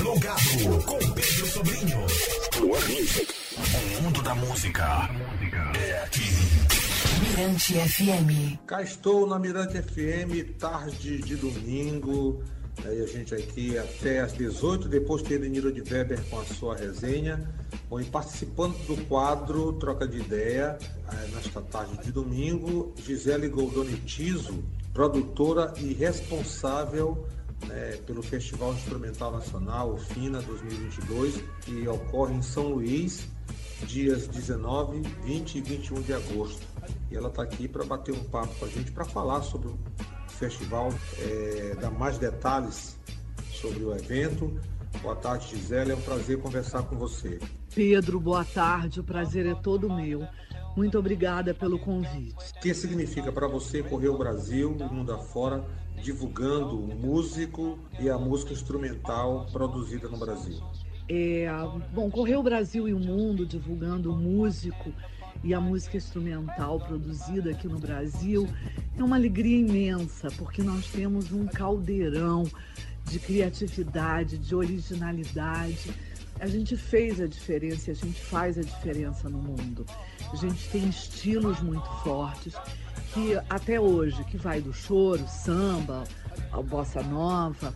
Plugado com Pedro Sobrinho. O mundo da música é aqui. Mirante FM. Cá estou na Mirante FM, tarde de domingo. Aí a gente aqui até às 18, depois tem Niro de Weber com a sua resenha. Bom, e participando do quadro Troca de Ideia, nesta tarde de domingo, Gisele Goldoni Tiso, produtora e responsável né, pelo Festival Instrumental Nacional, o FINA 2022, que ocorre em São Luís, dias 19, 20 e 21 de agosto. E ela está aqui para bater um papo com a gente, para falar sobre o festival, é, dar mais detalhes sobre o evento. Boa tarde, Gisele. É um prazer conversar com você. Pedro, boa tarde. O prazer é todo meu. Muito obrigada pelo convite. O que significa para você correr o Brasil e o mundo afora divulgando o músico e a música instrumental produzida no Brasil? É, bom, correr o Brasil e o mundo divulgando o músico e a música instrumental produzida aqui no Brasil é uma alegria imensa, porque nós temos um caldeirão de criatividade, de originalidade. A gente fez a diferença e a gente faz a diferença no mundo. A gente tem estilos muito fortes que até hoje, que vai do choro, samba, a bossa nova,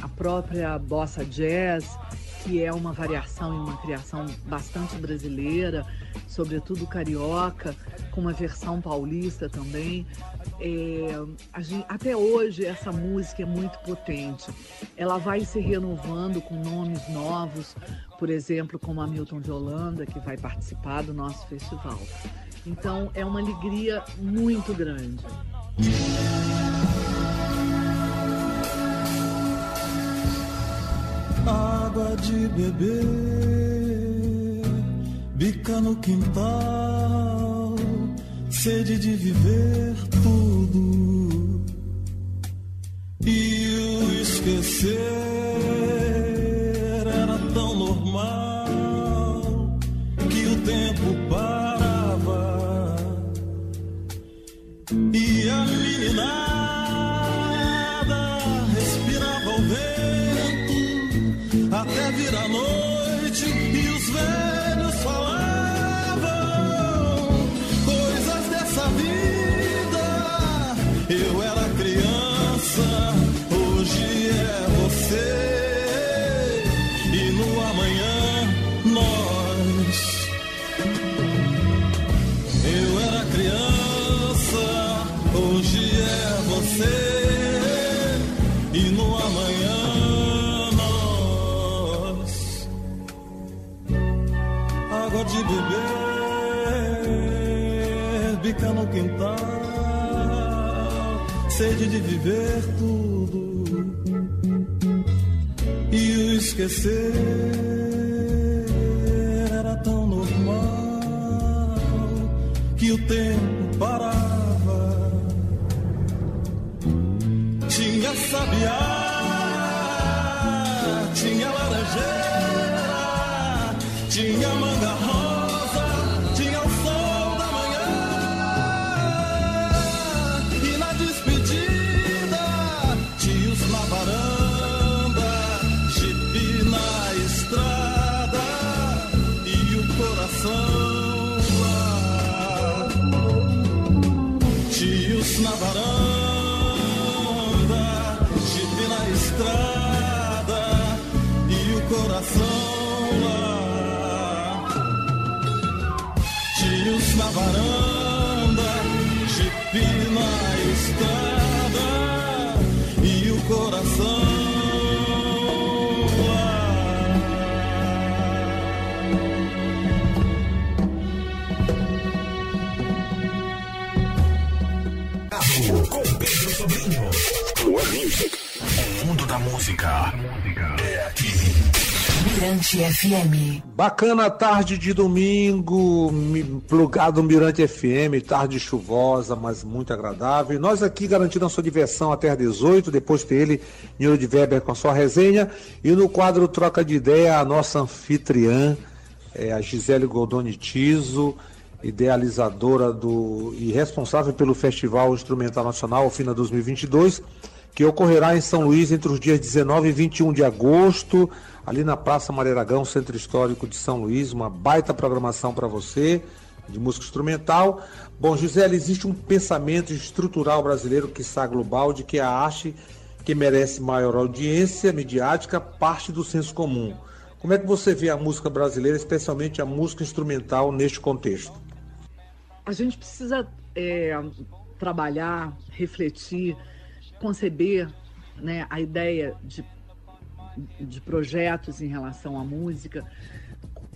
a própria bossa jazz, que é uma variação e uma criação bastante brasileira, sobretudo carioca, com uma versão paulista também. É, gente, até hoje essa música é muito potente. Ela vai se renovando com nomes novos, por exemplo, como a Milton de Holanda, que vai participar do nosso festival. Então é uma alegria muito grande. De beber, bica no quintal, sede de viver tudo. E o esquecer era tão normal que o tempo parava. E a meninada Na varanda, jipe na estrada e o coração música é aqui. Mirante FM. Bacana tarde de domingo, mi- plugado Mirante FM, tarde chuvosa, mas muito agradável. E nós aqui garantindo a sua diversão até às 18, depois tem ele, Nilo de Weber com a sua resenha. E no quadro Troca de Ideia, a nossa anfitriã, é a Gisele Goldoni Tiso, idealizadora do e responsável pelo Festival Instrumental Nacional FINA 2022, que ocorrerá em São Luís entre os dias 19 e 21 de agosto, ali na Praça Mareiragão, Centro Histórico de São Luís. Uma baita programação para você de música instrumental. Bom, Gisele, existe um pensamento estrutural brasileiro, que está global, de que a arte que merece maior audiência mediática parte do senso comum. Como é que você vê a música brasileira, especialmente a música instrumental, neste contexto? A gente precisa é, trabalhar, refletir, conceber né, a ideia de, de projetos em relação à música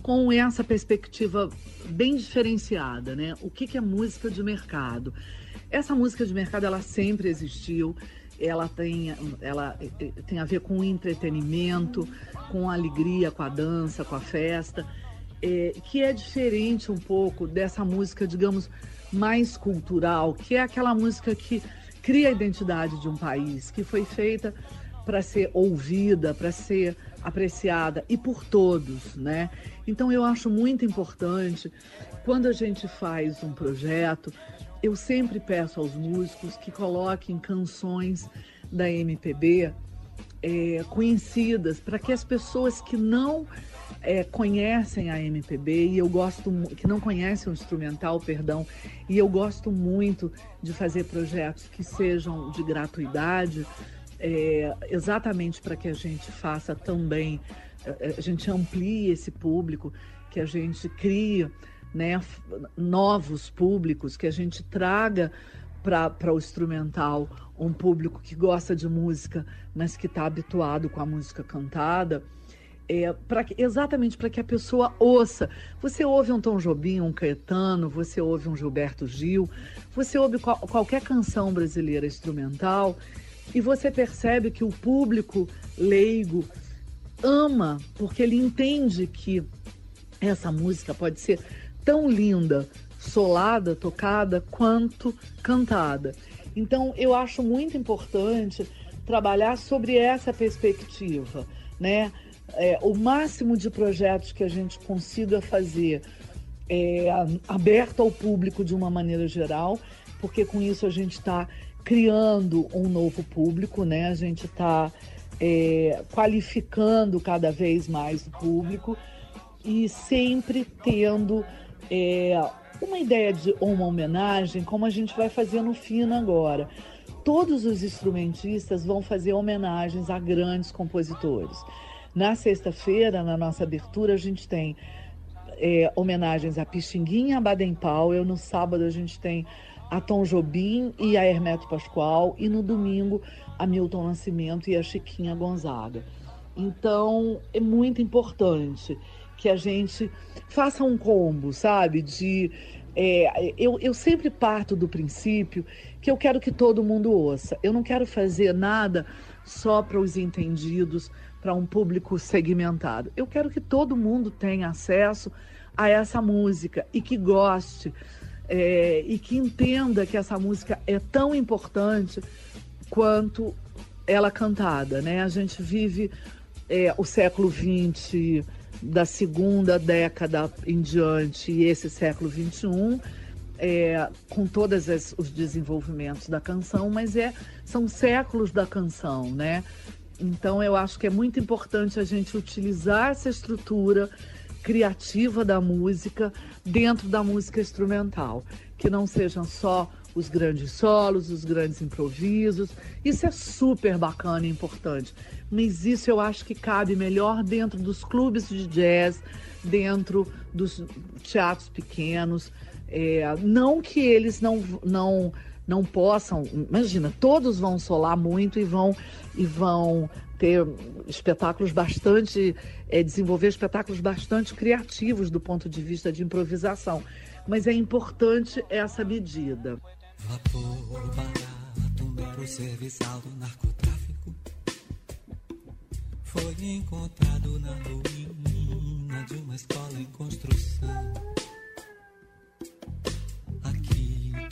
com essa perspectiva bem diferenciada, né? O que, que é música de mercado? Essa música de mercado ela sempre existiu, ela tem, ela tem a ver com entretenimento, com a alegria, com a dança, com a festa, é, que é diferente um pouco dessa música, digamos, mais cultural, que é aquela música que cria a identidade de um país, que foi feita para ser ouvida, para ser apreciada e por todos, né? Então eu acho muito importante quando a gente faz um projeto, eu sempre peço aos músicos que coloquem canções da MPB é, conhecidas para que as pessoas que não é, conhecem a MPB e eu gosto que não conhecem o instrumental, perdão, e eu gosto muito de fazer projetos que sejam de gratuidade, é, exatamente para que a gente faça também, é, a gente amplie esse público, que a gente crie né, novos públicos, que a gente traga para o instrumental um público que gosta de música, mas que está habituado com a música cantada. É, pra, exatamente para que a pessoa ouça. Você ouve um Tom Jobim, um Caetano, você ouve um Gilberto Gil, você ouve qual, qualquer canção brasileira instrumental e você percebe que o público leigo ama, porque ele entende que essa música pode ser tão linda, solada, tocada, quanto cantada. Então, eu acho muito importante trabalhar sobre essa perspectiva, né? É, o máximo de projetos que a gente consiga fazer é, aberto ao público de uma maneira geral, porque com isso a gente está criando um novo público, né? A gente está é, qualificando cada vez mais o público e sempre tendo é, uma ideia de uma homenagem, como a gente vai fazer no FINA agora. Todos os instrumentistas vão fazer homenagens a grandes compositores. Na sexta-feira, na nossa abertura, a gente tem é, homenagens a Pixinguinha, a Baden Powell. No sábado, a gente tem a Tom Jobim e a Hermeto Pascoal. E no domingo, a Milton Nascimento e a Chiquinha Gonzaga. Então, é muito importante que a gente faça um combo, sabe? De é, eu, eu sempre parto do princípio que eu quero que todo mundo ouça. Eu não quero fazer nada só para os entendidos, para um público segmentado. Eu quero que todo mundo tenha acesso a essa música e que goste é, e que entenda que essa música é tão importante quanto ela cantada, né? A gente vive é, o século XX da segunda década em diante e esse século XXI, é, com todos os desenvolvimentos da canção, mas é, são séculos da canção, né? Então eu acho que é muito importante a gente utilizar essa estrutura criativa da música dentro da música instrumental, que não sejam só os grandes solos, os grandes improvisos. Isso é super bacana e importante. Mas isso eu acho que cabe melhor dentro dos clubes de jazz, dentro dos teatros pequenos. É, não que eles não, não, não possam. Imagina, todos vão solar muito e vão, e vão ter espetáculos bastante. É, desenvolver espetáculos bastante criativos do ponto de vista de improvisação. Mas é importante essa medida. Vapor barato, mero serviçal do narcotráfico Foi encontrado na ruína de uma escola em construção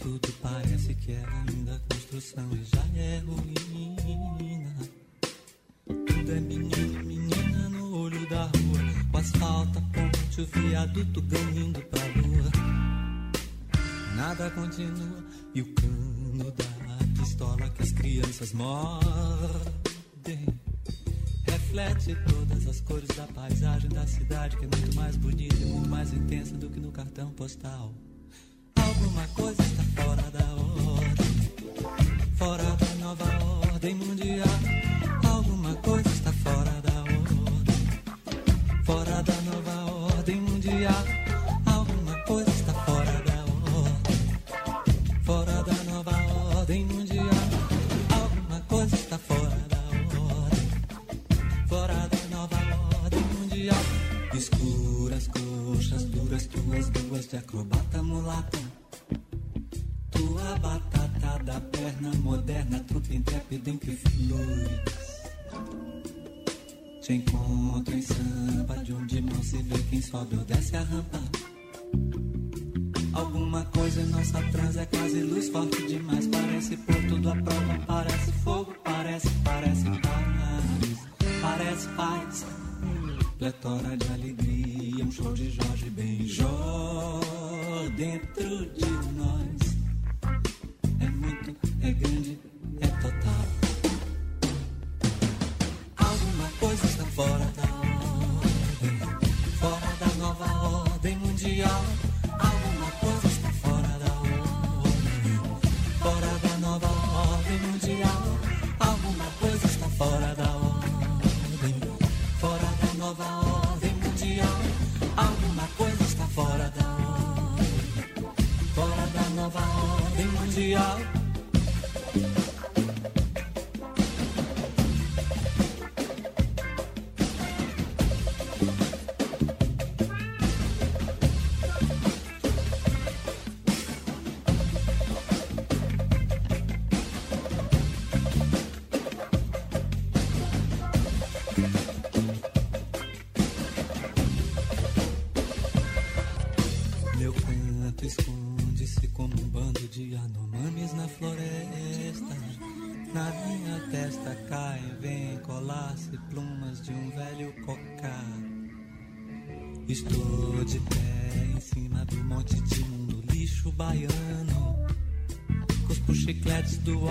tudo parece que é ainda construção e já é ruína. Tudo é menino e menina no olho da rua. O asfalto, a ponte, o viaduto ganhando pra lua. Nada continua e o cano da pistola que as crianças mordem. Reflete todas as cores da paisagem da cidade, que é muito mais bonita e muito mais intensa do que no cartão postal. Alguma coisa está fora da ordem, fora da nova ordem mundial. Alguma coisa está fora da ordem, fora da out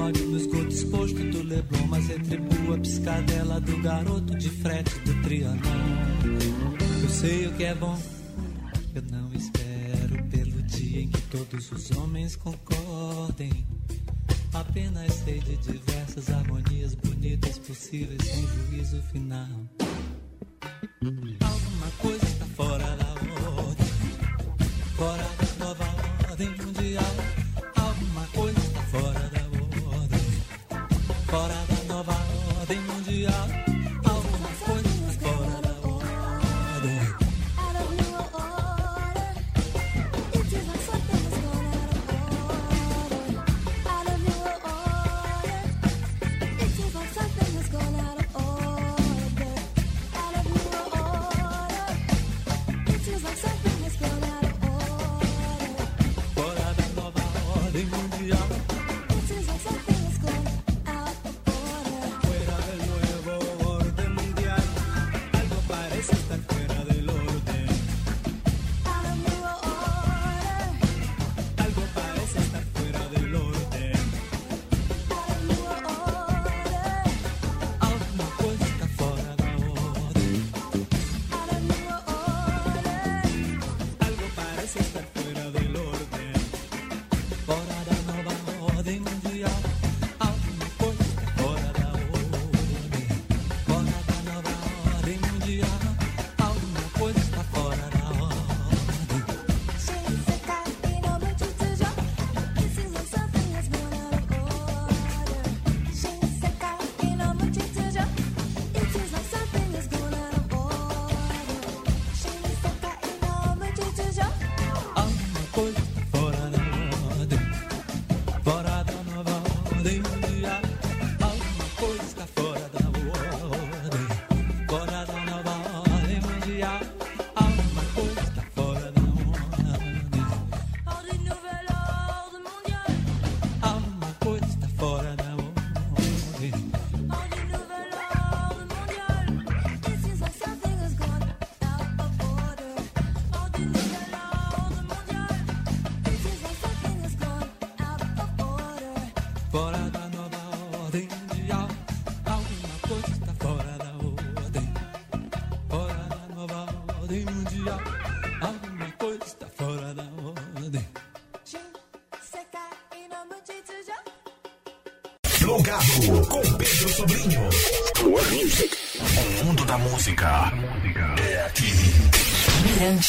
Nos no esgoto exposto do Leblon, mas retribua a piscadela do garoto de frete do Trianon. Eu sei o que é bom, eu não espero pelo dia em que todos os homens concordem. Apenas sei de diversas harmonias bonitas possíveis sem juízo final. Alguma coisa está fora da ordem, fora da nova ordem.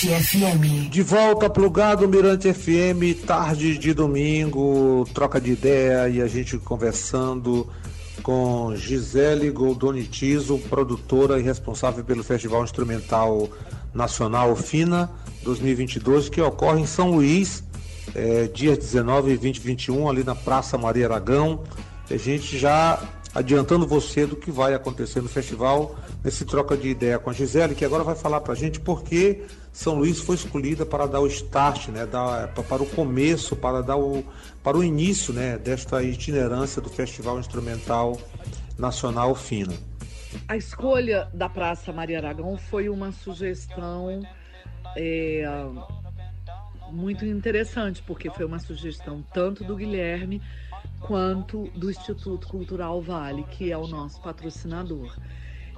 Mirante FM. De volta plugado Mirante FM, tarde de domingo, troca de ideia e a gente conversando com Gisele Goldonitizo, produtora e responsável pelo Festival Instrumental Nacional FINA 2022, que ocorre em São Luís, é, dias 19 e 20 e 21, ali na Praça Maria Aragão. A gente já adiantando você do que vai acontecer no festival, nesse troca de ideia com a Gisele, que agora vai falar para a gente por que São Luís foi escolhida para dar o start, né, para o começo, para dar o, para o início né, desta itinerância do Festival Instrumental Nacional FINA. A escolha da Praça Maria Aragão foi uma sugestão é, muito interessante, porque foi uma sugestão tanto do Guilherme quanto do Instituto Cultural Vale, que é o nosso patrocinador.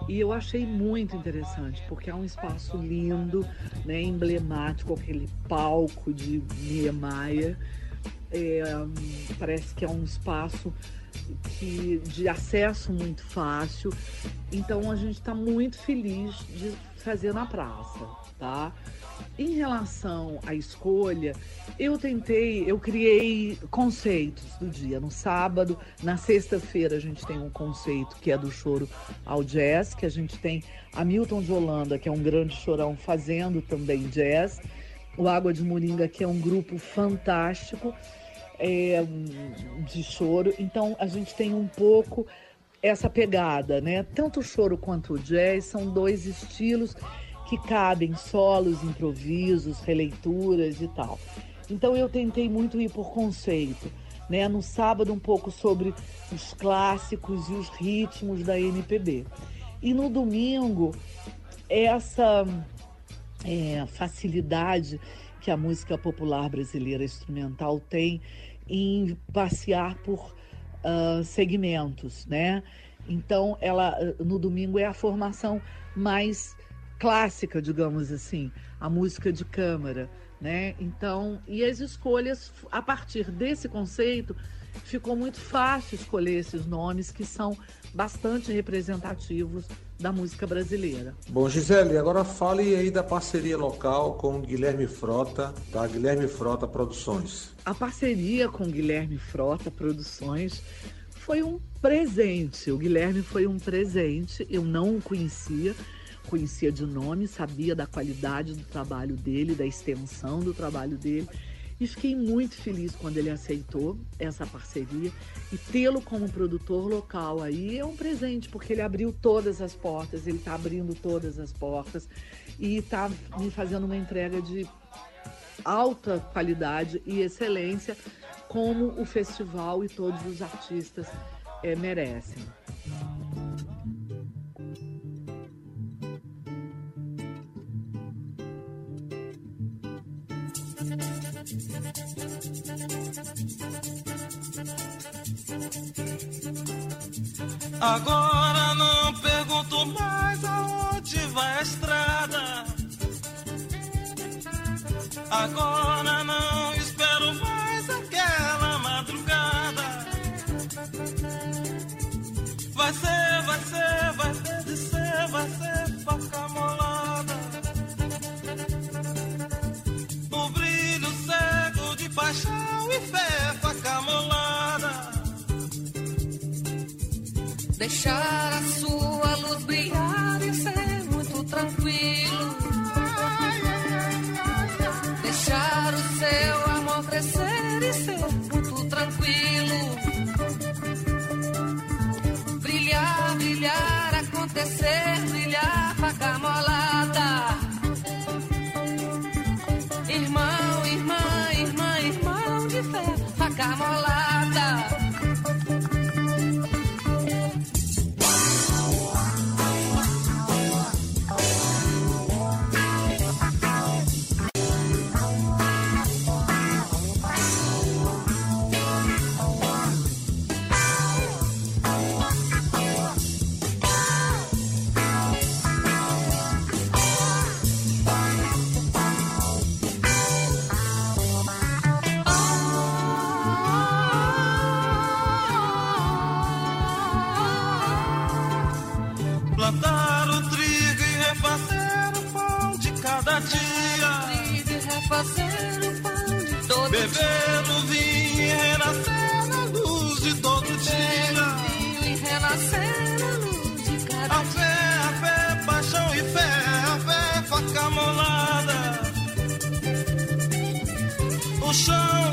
E eu achei muito interessante, porque é um espaço lindo, né, emblemático, aquele palco de Niemeyer. É, parece que é um espaço que, de acesso muito fácil. Então a gente está muito feliz de fazer na praça, tá? Em relação à escolha, eu tentei, eu criei conceitos do dia. No sábado, na sexta-feira, a gente tem um conceito que é do choro ao jazz, que a gente tem a Milton de Holanda, que é um grande chorão, fazendo também jazz. O Água de Moringa, que é um grupo fantástico é, de choro. Então, a gente tem um pouco essa pegada, né? Tanto o choro quanto o jazz são dois estilos que cabem solos, improvisos, releituras e tal. Então eu tentei muito ir por conceito, né? No sábado um pouco sobre os clássicos e os ritmos da MPB. E no domingo essa é, facilidade que a música popular brasileira instrumental tem em passear por uh, segmentos, né? Então, ela no domingo é a formação mais clássica, digamos assim, a música de câmara, né? Então, e as escolhas a partir desse conceito ficou muito fácil escolher esses nomes que são bastante representativos da música brasileira. Bom, Gisele, agora fale aí da parceria local com Guilherme Frota, da Guilherme Frota Produções. A parceria com Guilherme Frota Produções foi um presente. O Guilherme foi um presente, eu não o conhecia, conhecia de nome, sabia da qualidade do trabalho dele, da extensão do trabalho dele. E fiquei muito feliz quando ele aceitou essa parceria e tê-lo como produtor local aí é um presente, porque ele abriu todas as portas, ele está abrindo todas as portas e está me fazendo uma entrega de alta qualidade e excelência, como o festival e todos os artistas é, merecem. Agora não pergunto mais aonde vai a estrada. Agora Deixar a sua luz brilhar e ser muito tranquilo. Deixar o seu amor crescer e ser muito tranquilo. Brilhar, brilhar, acontecer, show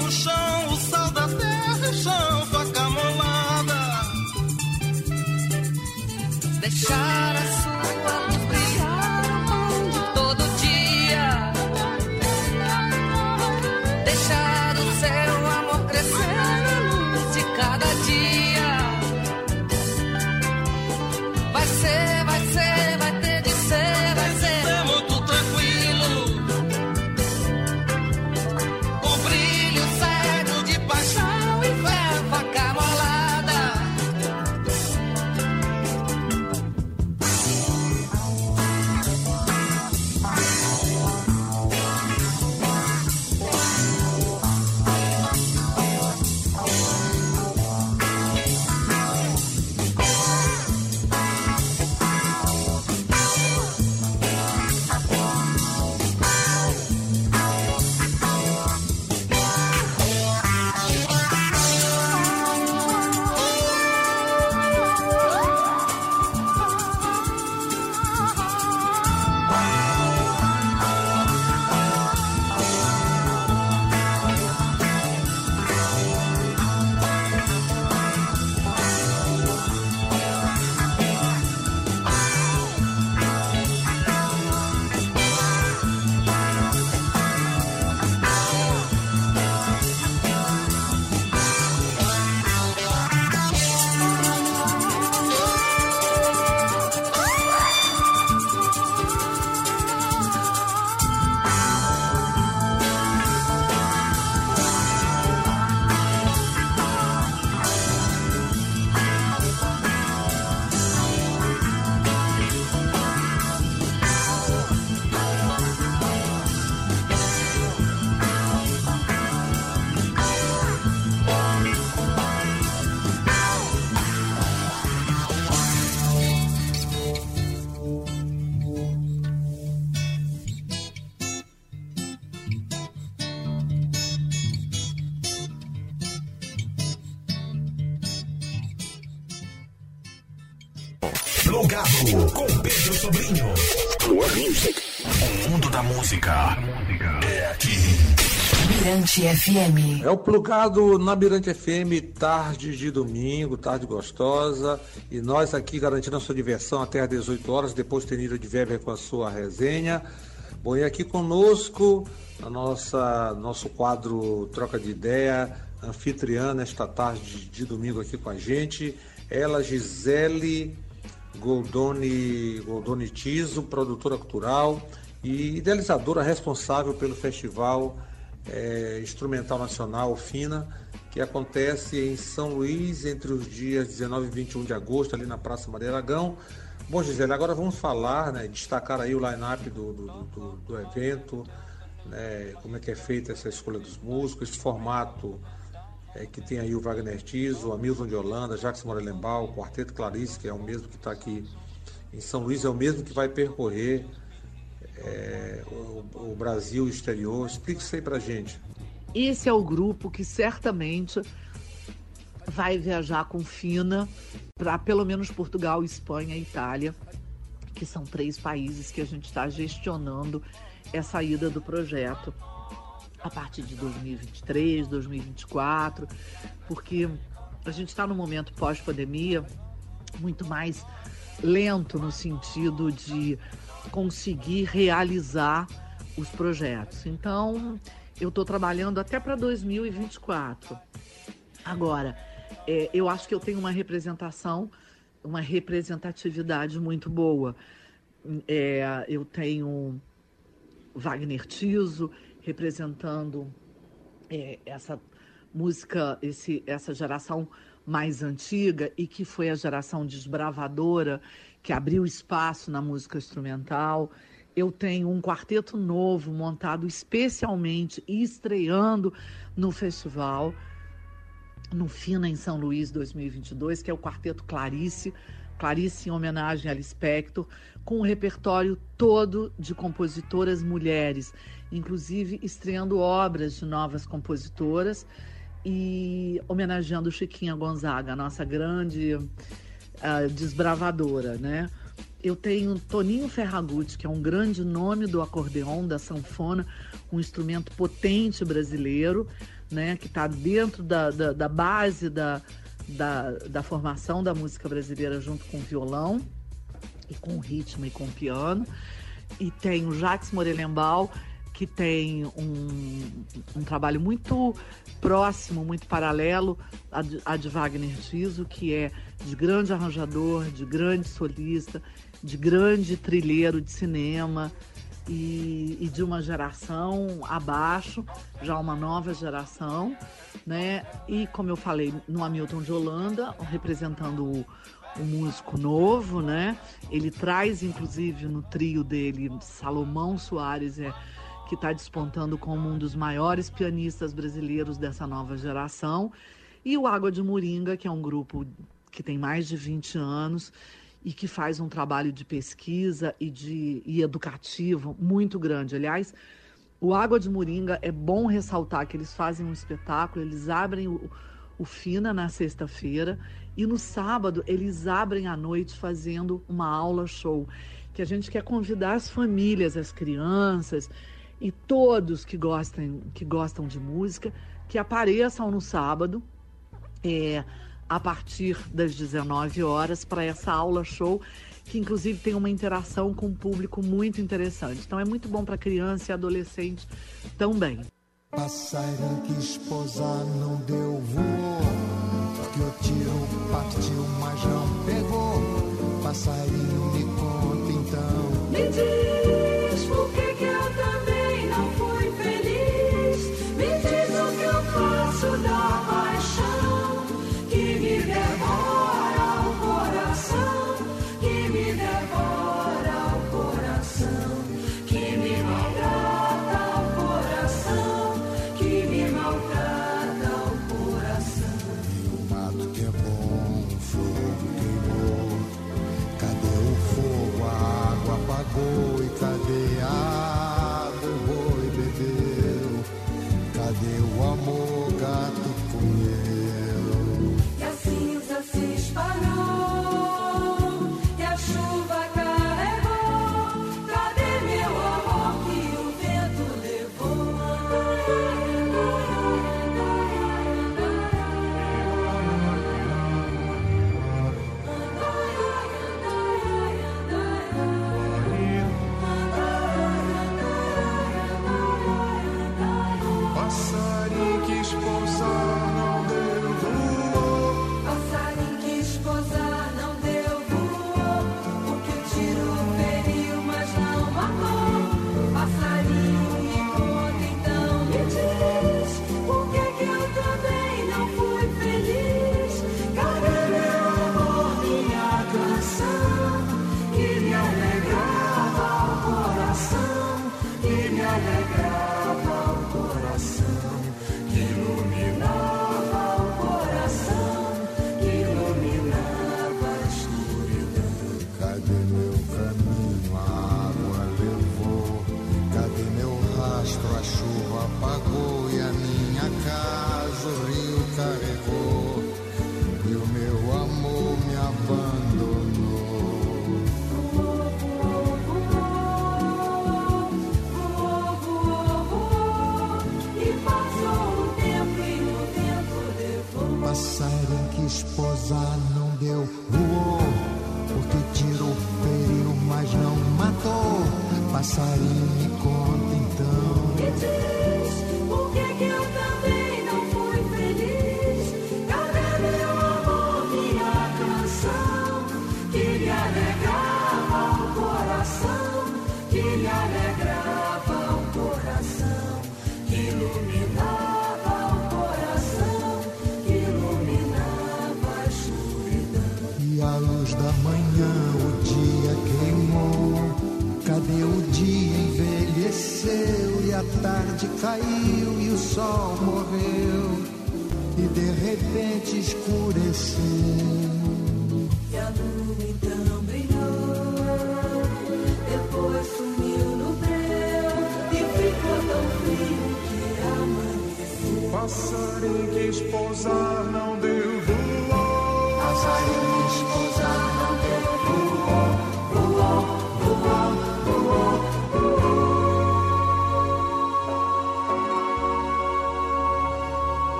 Mirante FM. É o plugado na Mirante FM, tarde de domingo, tarde gostosa. E nós aqui garantindo a sua diversão até às 18 horas, depois tem Nilo de Weber com a sua resenha. Bom, e aqui conosco, a nossa, nosso quadro Troca de Ideia, anfitriã nesta tarde de domingo aqui com a gente, ela, Gisele Goldoni, Goldoni Tiso, produtora cultural e idealizadora responsável pelo Festival eh, Instrumental Nacional FINA, que acontece em São Luís entre os dias 19 e 21 de agosto, ali na Praça Maria Aragão. Bom, Gisele, agora vamos falar, né, destacar aí o line-up do, do, do, do evento, né, como é que é feita essa escolha dos músicos, esse formato é, que tem aí o Wagner Tiso, o Hamilton de Holanda, Jacques Morelembal, o Quarteto Clarice, que é o mesmo que está aqui em São Luís, é o mesmo que vai percorrer é, o, o Brasil exterior. Explica isso aí pra gente. Esse é o grupo que certamente vai viajar com Fina para pelo menos Portugal, Espanha e Itália, que são três países que a gente está gestionando essa ida do projeto a partir de 2023, 2024, porque a gente está no momento pós-pandemia muito mais lento no sentido de conseguir realizar os projetos. Então, eu estou trabalhando até para 2024. Agora, é, eu acho que eu tenho uma representação, uma representatividade muito boa. É, eu tenho Wagner Tiso representando é, essa música, esse, essa geração mais antiga e que foi a geração desbravadora que abriu espaço na música instrumental. Eu tenho um quarteto novo montado especialmente e estreando no festival, no Fina em São Luís 2022, que é o Quarteto Clarice. Clarice em homenagem a Lispector, com um repertório todo de compositoras mulheres, inclusive estreando obras de novas compositoras e homenageando Chiquinha Gonzaga, a nossa grande uh, desbravadora, né? eu tenho Toninho Ferragutti, que é um grande nome do acordeon, da sanfona, um instrumento potente brasileiro, né, que está dentro da, da, da base da, da, da formação da música brasileira junto com o violão e com o ritmo e com o piano. E tem o Jacques Morelenbaum, que tem um, um trabalho muito próximo, muito paralelo a de, a de Wagner Tiso, que é de grande arranjador, de grande solista, de grande trilheiro de cinema e, e de uma geração abaixo, já uma nova geração, né? E como eu falei, no Hamilton de Holanda, representando o, o músico novo, né? Ele traz, inclusive, no trio dele, Salomão Soares, é, que está despontando como um dos maiores pianistas brasileiros dessa nova geração. E o Água de Moringa, que é um grupo que tem mais de 20 anos e que faz um trabalho de pesquisa e, de, e educativo muito grande. Aliás, o Água de Moringa é bom ressaltar que eles fazem um espetáculo, eles abrem o, o FINA na sexta-feira e no sábado eles abrem à noite fazendo uma aula show. Que a gente quer convidar as famílias, as crianças e todos que gostem, que gostam de música, que apareçam no sábado. É, a partir das 19 horas para essa aula show, que inclusive tem uma interação com o público muito interessante. Então é muito bom para criança e adolescente também. Passarinho que esposar não deu voou, que o tiro partiu, mas não pegou. Passarinho me conta então. Me diz caiu e o sol morreu e de repente escureceu. E a lua então brilhou, depois sumiu no breu e ficou tão frio que amanheceu. Passarinho que esposar não deu voou. Passarinho que esposar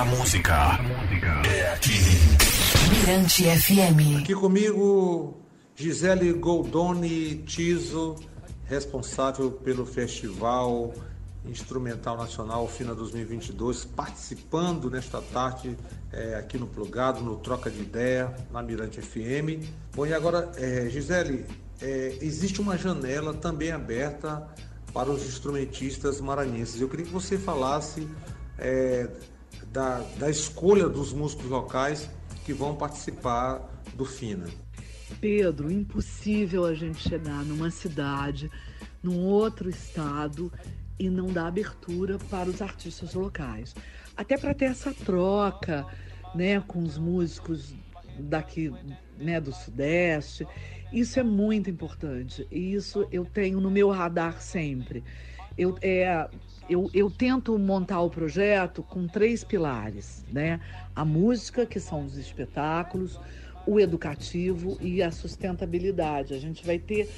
da música é aqui. Mirante FM. Aqui comigo, Gisele Goldoni Tiso, responsável pelo Festival Instrumental Nacional FINA 2022, participando nesta tarde é, aqui no Plugado, no Troca de Ideia, na Mirante FM. Bom, e agora, é, Gisele, é, existe uma janela também aberta para os instrumentistas maranhenses. Eu queria que você falasse é, da, da escolha dos músicos locais que vão participar do FINA. Pedro, impossível a gente chegar numa cidade, num outro estado e não dar abertura para os artistas locais. Até para ter essa troca, né, com os músicos daqui, né, do Sudeste. Isso é muito importante. E isso eu tenho no meu radar sempre. Eu, é, eu, eu tento montar o projeto com três pilares, né? A música, que são os espetáculos, o educativo e a sustentabilidade. A gente vai ter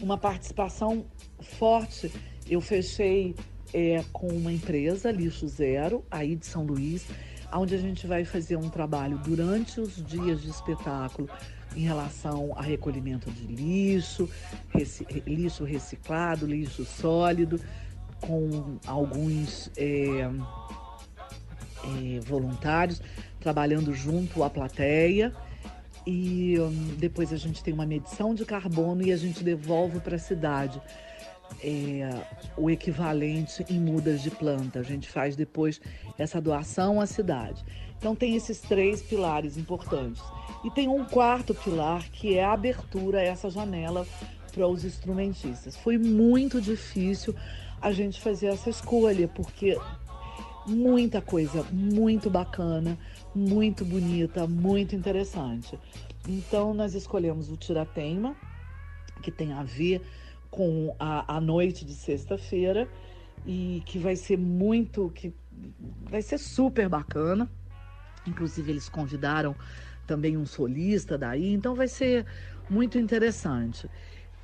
uma participação forte. Eu fechei é, com uma empresa, Lixo Zero, aí de São Luís, onde a gente vai fazer um trabalho durante os dias de espetáculo em relação a recolhimento de lixo, reci- lixo reciclado, lixo sólido, com alguns é, é, voluntários trabalhando junto à plateia. E hum, depois a gente tem uma medição de carbono e a gente devolve para a cidade é, o equivalente em mudas de planta. A gente faz depois essa doação à cidade. Então tem esses três pilares importantes. E tem um quarto pilar que é a abertura essa janela para os instrumentistas. Foi muito difícil a gente fazer essa escolha, porque muita coisa muito bacana, muito bonita, muito interessante. Então nós escolhemos o Tirateima, que tem a ver com a, a noite de sexta-feira e que vai ser muito, que vai ser super bacana. Inclusive eles convidaram também um solista daí, então vai ser muito interessante.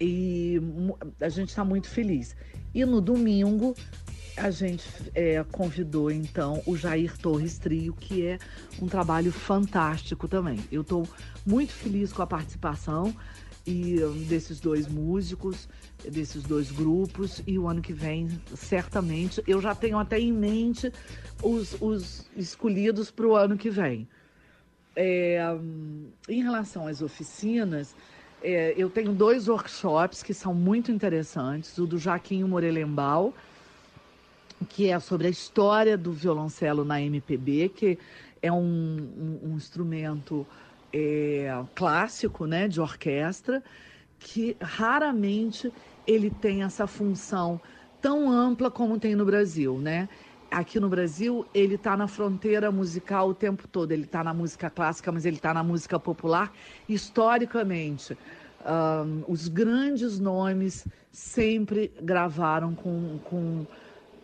E a gente está muito feliz. E no domingo a gente é, convidou então o Jair Torres Trio, que é um trabalho fantástico também. Eu estou muito feliz com a participação e desses dois músicos, desses dois grupos, e o ano que vem, certamente, eu já tenho até em mente os, os escolhidos para o ano que vem. É, em relação às oficinas, é, eu tenho dois workshops que são muito interessantes. O do Jaquinho Morelembal, que é sobre a história do violoncelo na MPB, que é um, um- um instrumento é, clássico, né, de orquestra, que raramente ele tem essa função tão ampla como tem no Brasil, né? Aqui no Brasil, ele está na fronteira musical o tempo todo. Ele está na música clássica, mas ele está na música popular. Historicamente, ahn, os grandes nomes sempre gravaram com, com,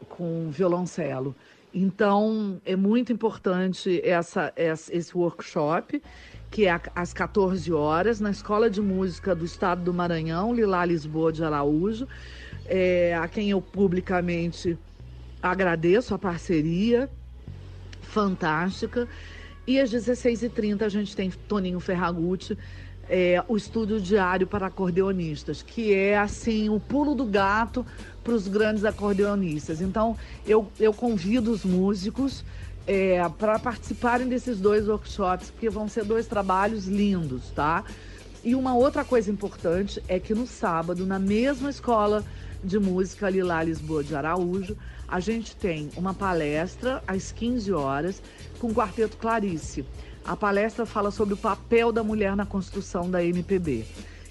com violoncelo. Então, é muito importante essa, essa- esse workshop, que é às 14 horas, na Escola de Música do Estado do Maranhão, Lilá Lisboa de Araújo, é, a quem eu publicamente agradeço a parceria fantástica. E às 16h30 a gente tem Toninho Ferragutti, é, o estúdio diário para acordeonistas, que é assim o pulo do gato para os grandes acordeonistas. Então eu, eu convido os músicos é, para participarem desses dois workshops, porque vão ser dois trabalhos lindos, tá? E uma outra coisa importante é que no sábado, na mesma escola de música Lilá Lisboa de Araújo, a gente tem uma palestra às 15 horas com o Quarteto Clarice. A palestra fala sobre o papel da mulher na construção da MPB.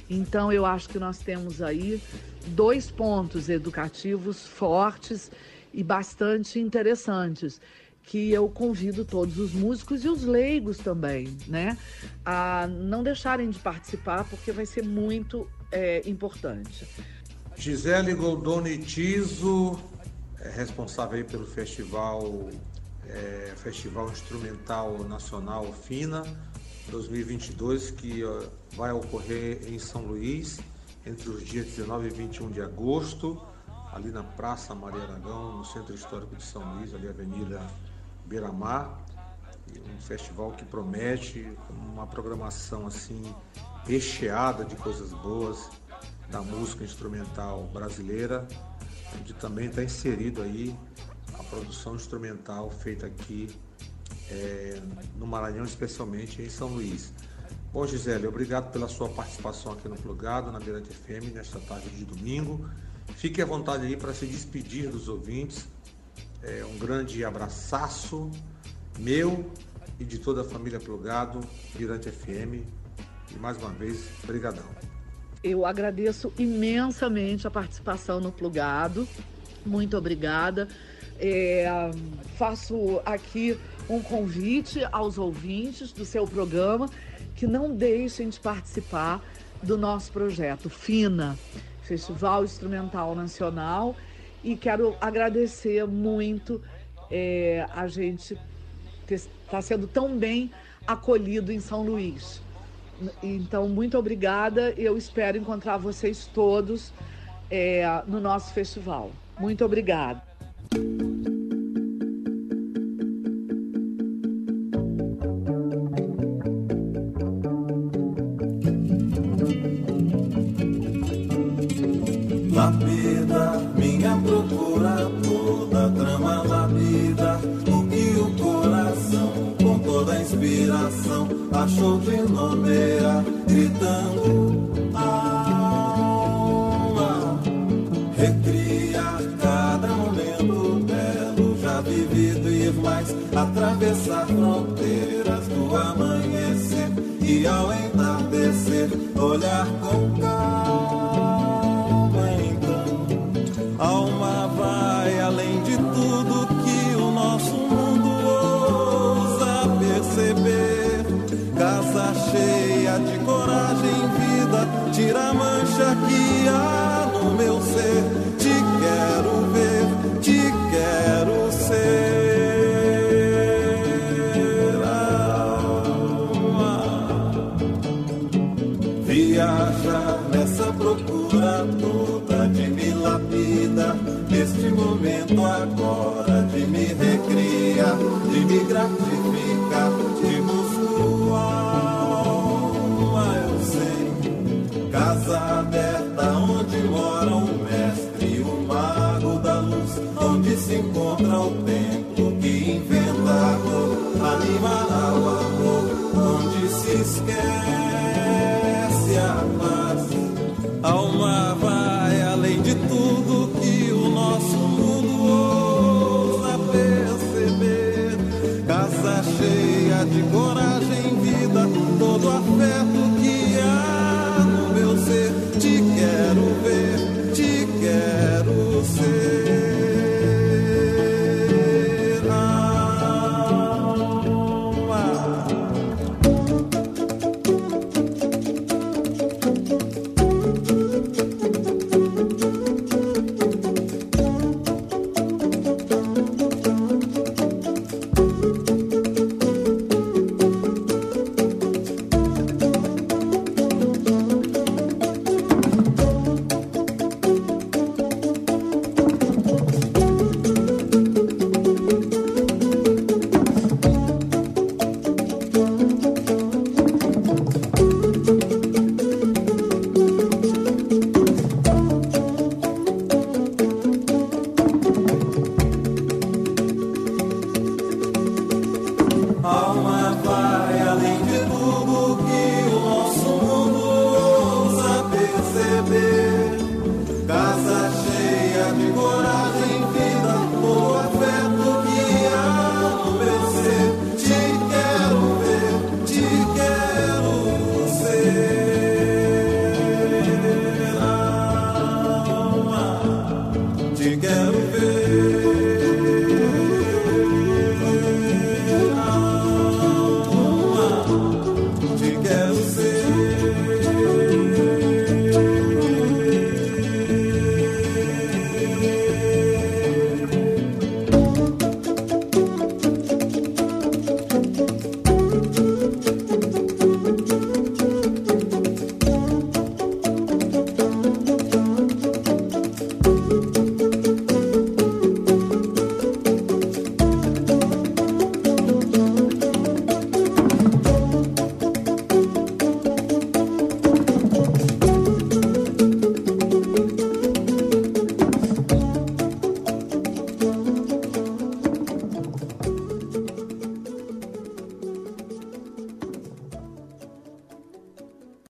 Então eu acho que nós temos aí dois pontos educativos fortes e bastante interessantes que eu convido todos os músicos e os leigos também, né, a não deixarem de participar porque vai ser muito é, importante. Gisele Goldoni Tiso, é responsável pelo festival, é, festival Instrumental Nacional FINA 2022, que vai ocorrer em São Luís entre os dias 19 e 21 de agosto. ali na Praça Maria Aragão, no Centro Histórico de São Luís, ali Avenida Beira-Mar. Um festival que promete uma programação assim recheada de coisas boas da música instrumental brasileira, onde também está inserido aí a produção instrumental feita aqui é, no Maranhão, especialmente em São Luís. Bom, Gisele, obrigado pela sua participação aqui no Plugado, na Mirante FM, nesta tarde de domingo. Fique à vontade aí para se despedir dos ouvintes. É, um grande abraçaço meu e de toda a família Plugado, Mirante FM. E mais uma vez, brigadão. Eu agradeço imensamente a participação no Plugado. Muito obrigada. É, faço aqui um convite aos ouvintes do seu programa que não deixem de participar do nosso projeto FINA, Festival Instrumental Nacional, e quero agradecer muito é, a gente está sendo tão bem acolhido em São Luís. Então, muito obrigada. Eu espero encontrar vocês todos é, no nosso festival. Muito obrigada. Inspiração, achou de nomear, gritando alma, recria cada momento belo, já vivido e mais, atravessar fronteiras do amanhecer e ao entardecer, olhar com calma. Que há no meu ser. Te quero ver, te quero ser. Alma. Viaja nessa procura toda de me lapida Neste momento agora de me recriar De me gratificar, se encontra o templo Que inventa a cor, animará o amor Onde se esquece